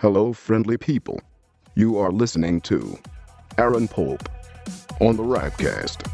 Hello, friendly people. You are listening to Aaron Pope on the Rapcast.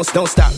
don't don't stop.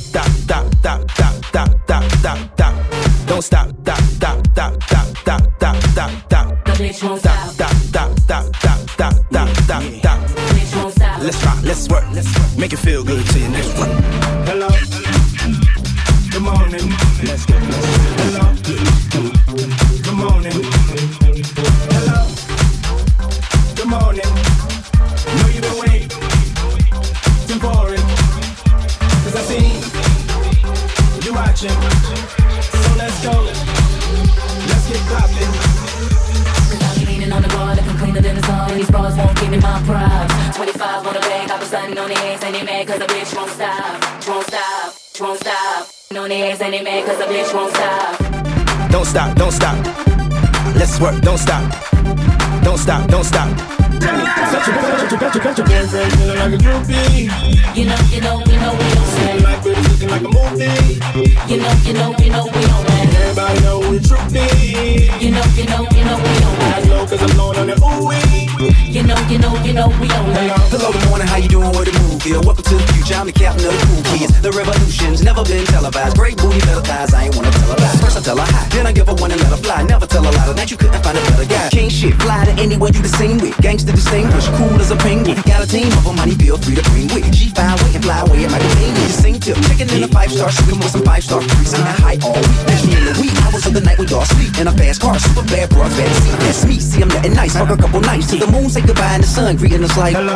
Know, you know, we don't. Hello, good morning, how you doing? What the move here? Welcome to the future, I'm the captain of the cool kids. The revolution's never been televised. Great booty, better thighs, I ain't wanna tell her lies. First I tell her hi, then I give her one and let her fly. Never tell her lie, tonight you couldn't find a better guy. King shit, fly to anywhere you the same with. Gangster distinguished, cool as a penguin. Got a team of them, money feel free to bring with. G5 way and fly away at my convenience. You sing tip, chicken in a five star, shooting with some five star freaks. I'm high all week. That's me in the wee hours of the night we all sleep in a fast car, super bad bro, fantasy. That's me, see I'm nothing nice. Fuck a couple nights to the moon, say goodbye, and the sun greeting us like. Hello,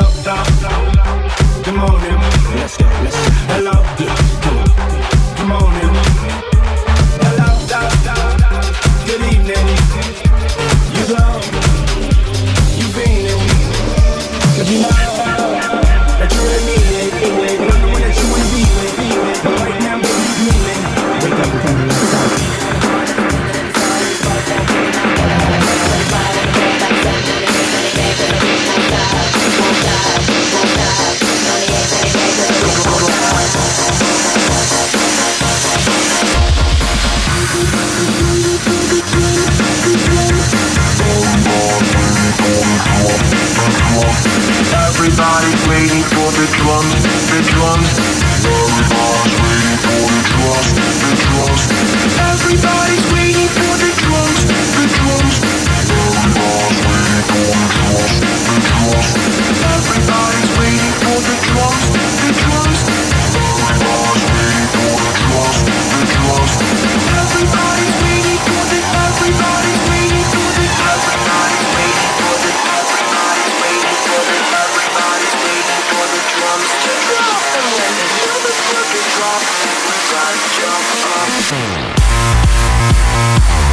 good morning. Let's go, let's go. Hello, Everybody's waiting for the drums, the drums. Everybody's waiting for the drums, the drums. Everybody's waiting for the drums, the drums. Everybody's waiting for the drums, the drums. Everybody jump up.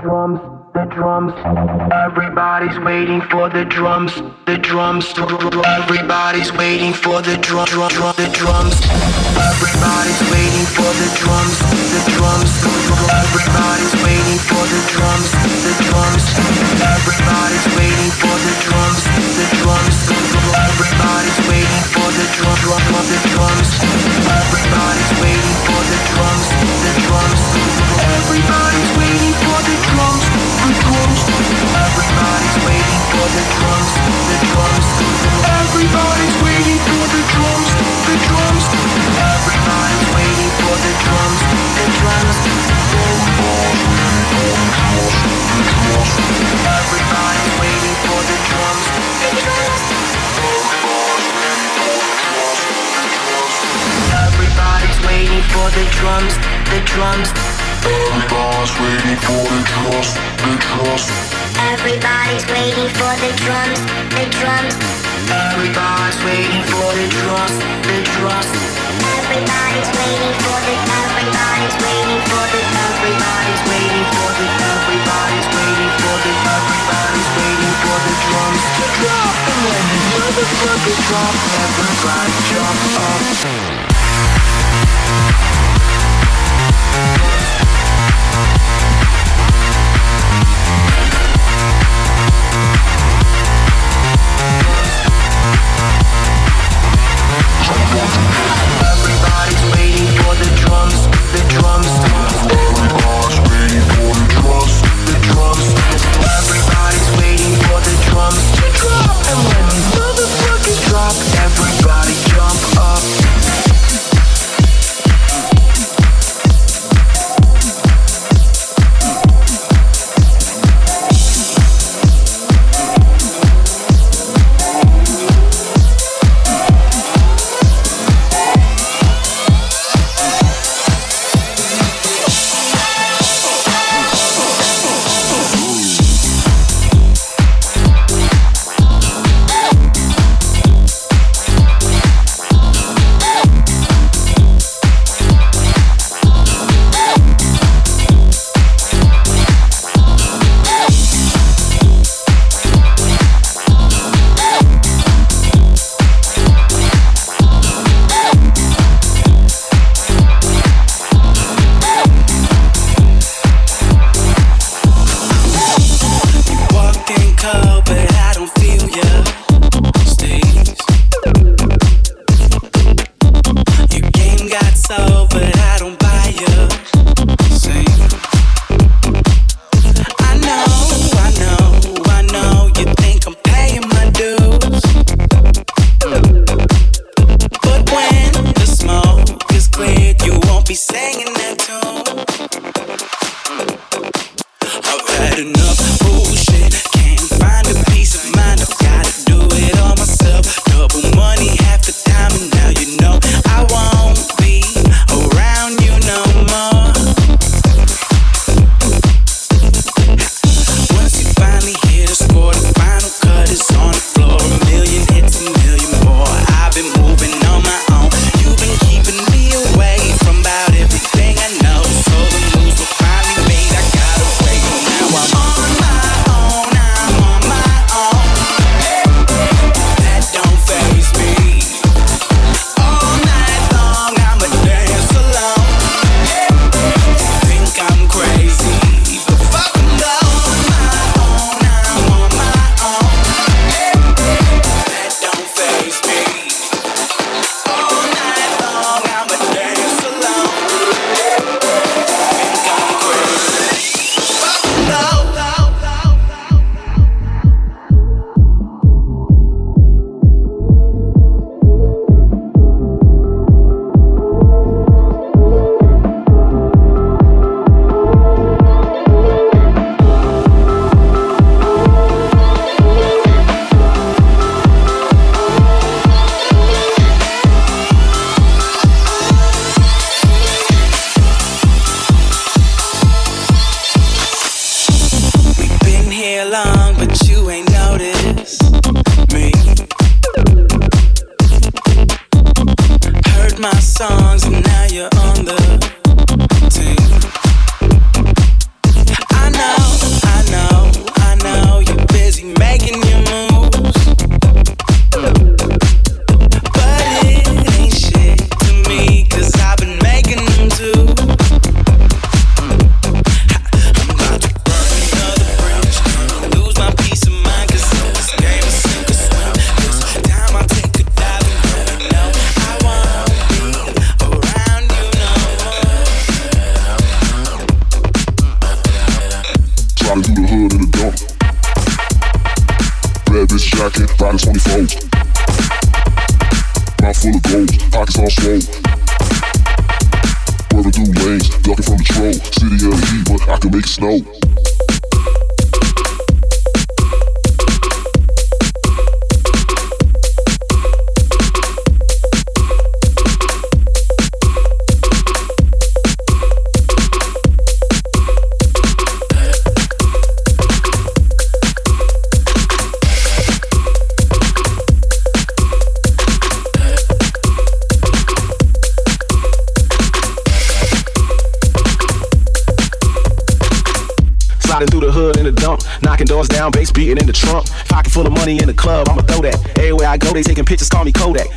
Drums, the drums. Everybody's waiting for the drums, the drums. Everybody's waiting for the drum, drum, drum, the drums. Everybody's waiting for the drums, the drums. Everybody's waiting for the drums, the drums. Everybody's waiting for the drums, the drums. Everybody's waiting for the drum, drum, the drums. Everybody's waiting drums, the drums. Everybody's waiting for the drums, the drums. Everybody's waiting for the drums, the drums. Everybody's waiting for the drums, the drums. Everybody's waiting for the the. Everybody's waiting for the the. Everybody's waiting for the drums, the drums. Everybody's waiting for the drums, the drums. Everybody's waiting for the, everybody's waiting for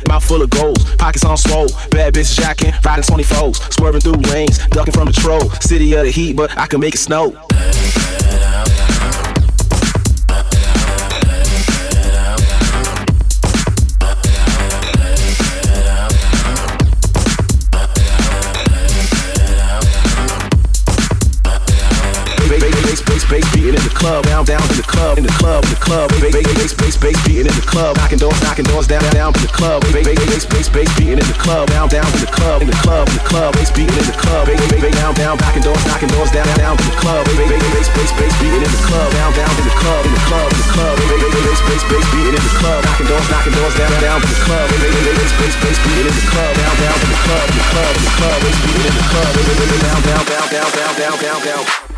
mouth full of goals, pockets on swole, bad bitches jacking, riding 20 foes, swerving through lanes, ducking from the troll, city of the heat, but I can make it snow. club, down, down in the club, in the club, in the club. Bass bass bass bass beating in the club, knocking doors, knocking doors down down in the club. Bass bass bass bass beating in the club, down down in the club, in the club, in the club. Bass beating in the club, bass bass down down, knocking doors, knocking doors down down in the club. Bass bass bass bass beating in the club, down down in the club, in the club, in the club. Bass bass bass bass beating in the club, knocking doors, knocking doors down down in the club. Bass bass bass bass beating in the club, down down in the club, in the club, in the club. Bass beating in the club, down down down down down down down down.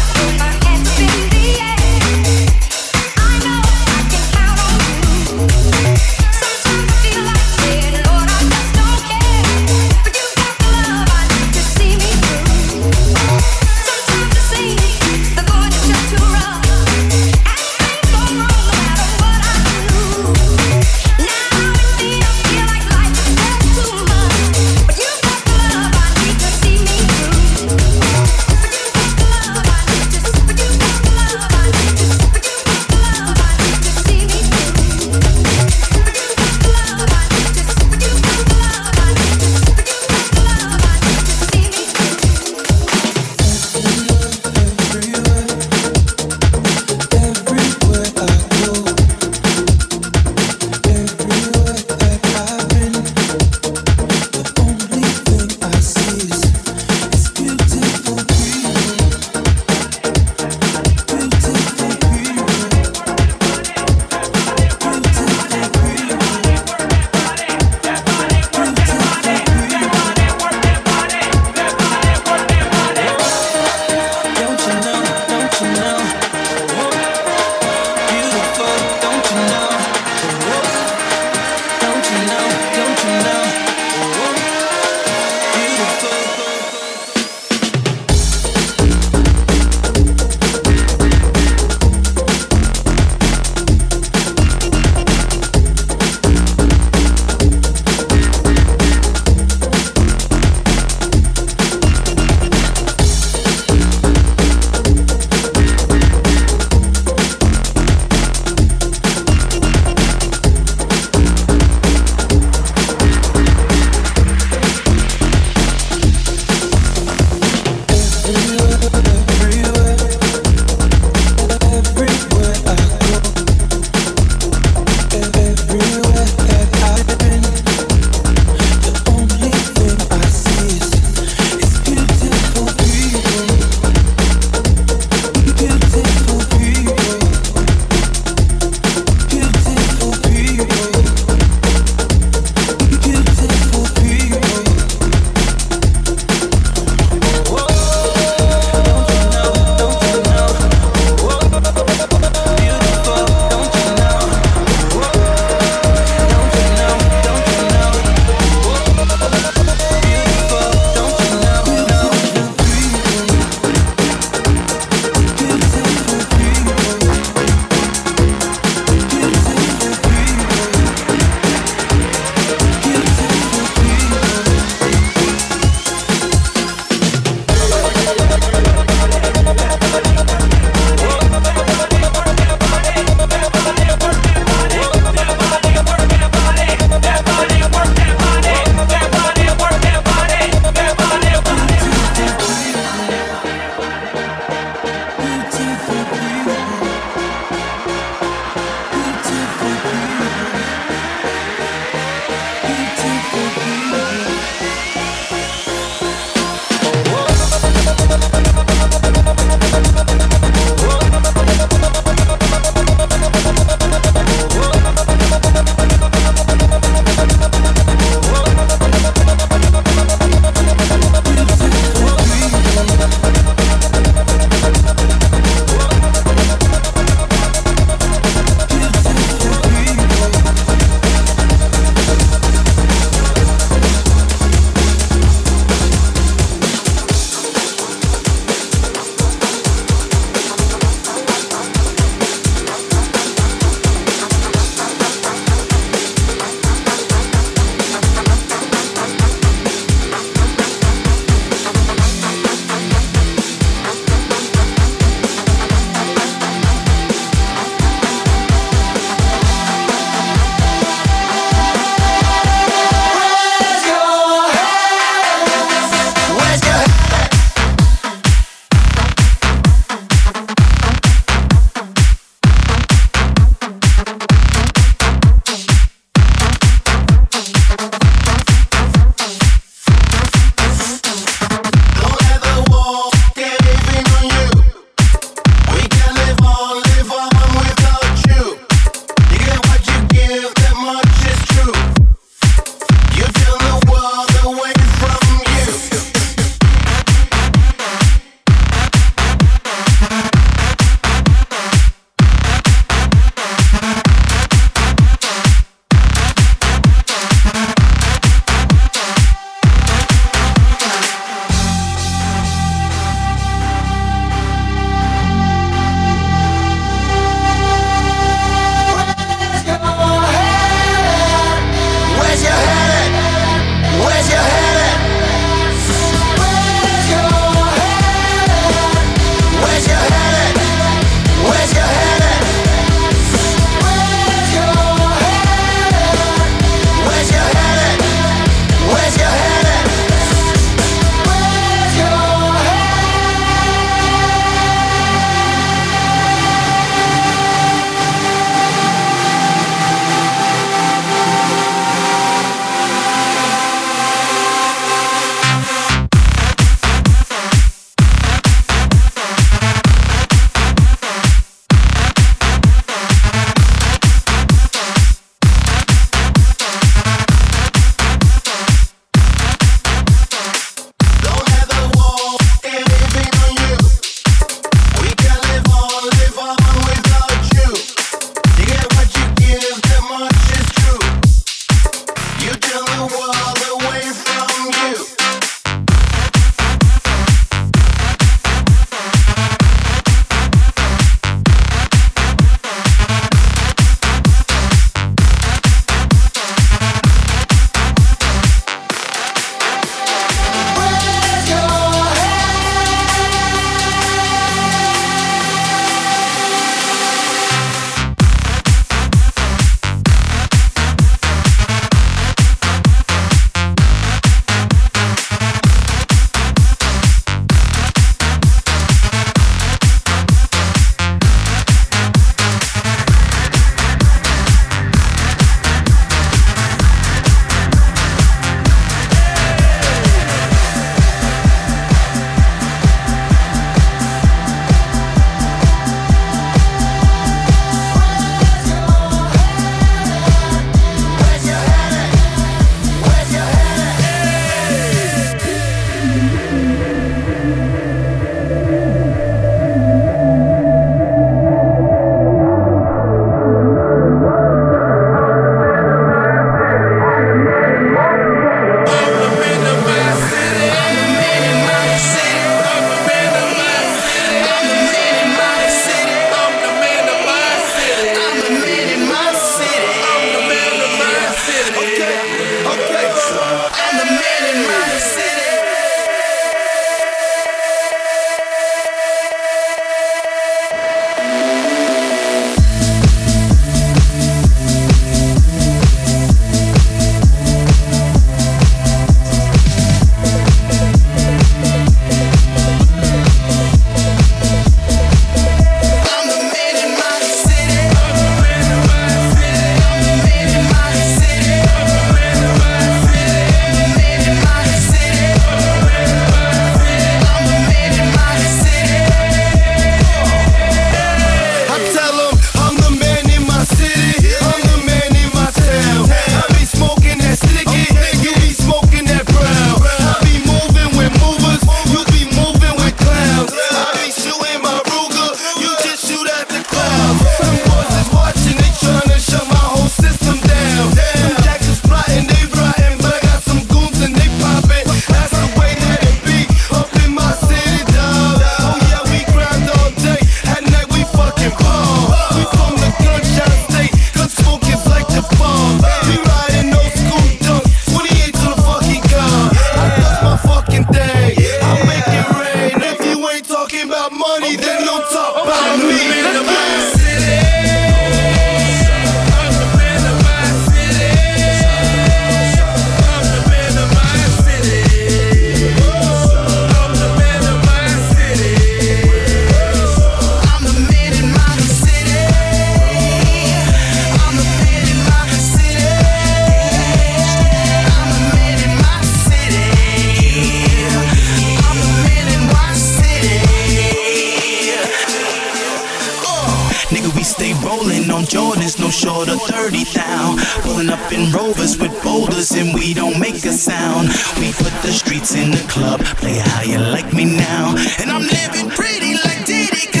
in the club. Play how you like me now. And I'm living pretty like Diddy.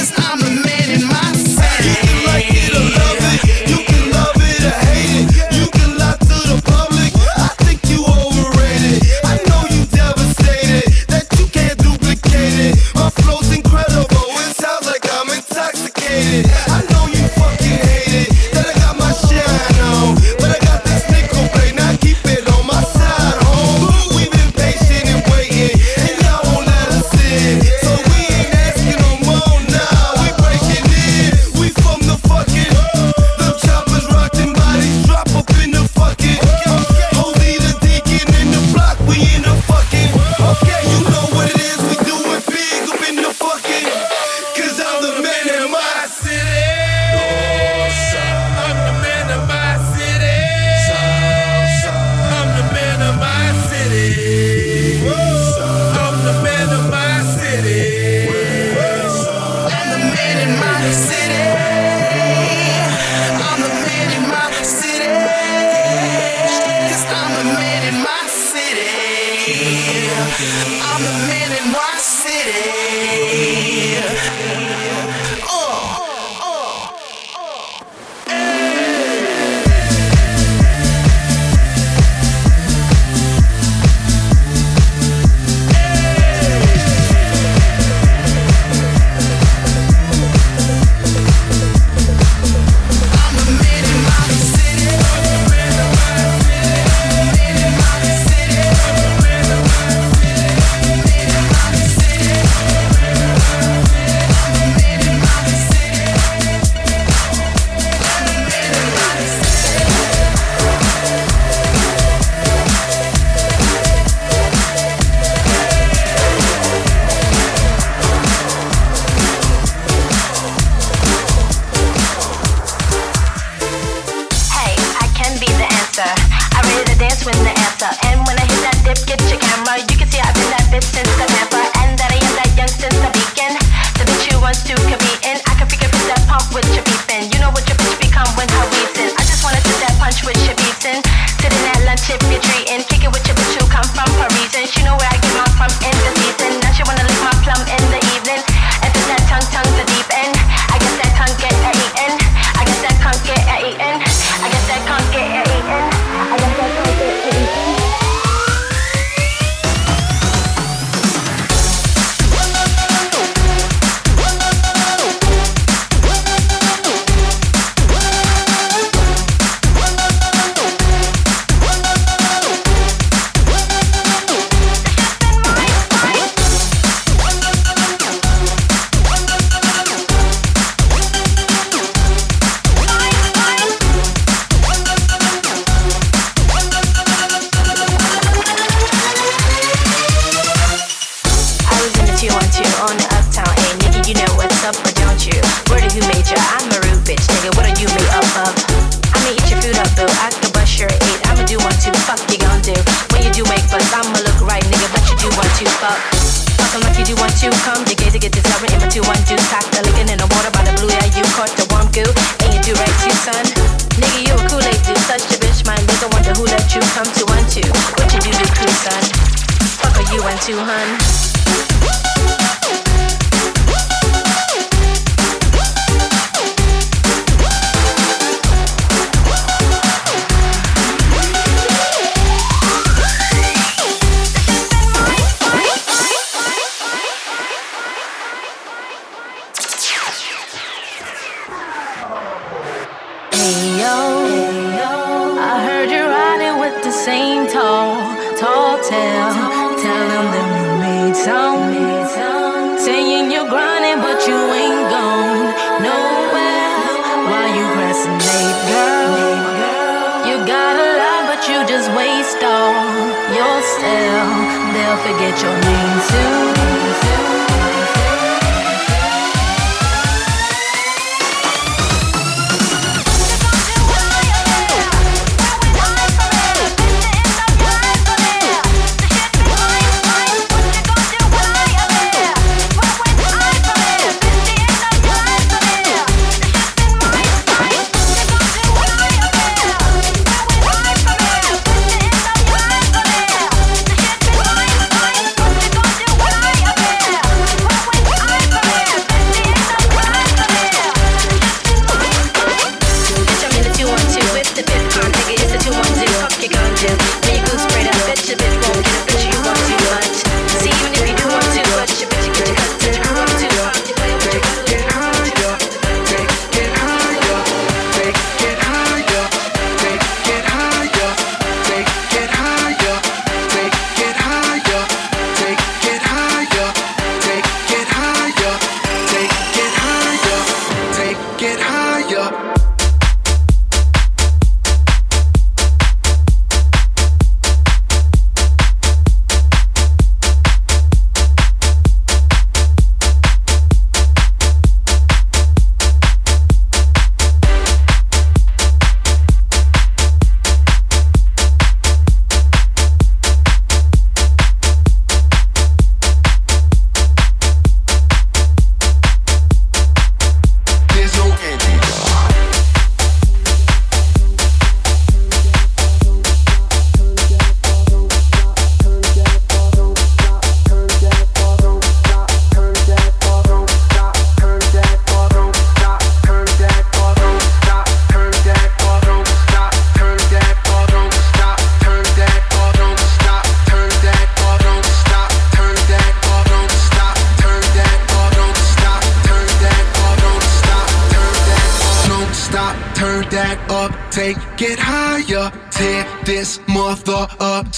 Too, hun.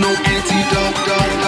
No antidote.